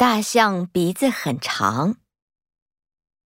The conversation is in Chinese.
大象鼻子很长。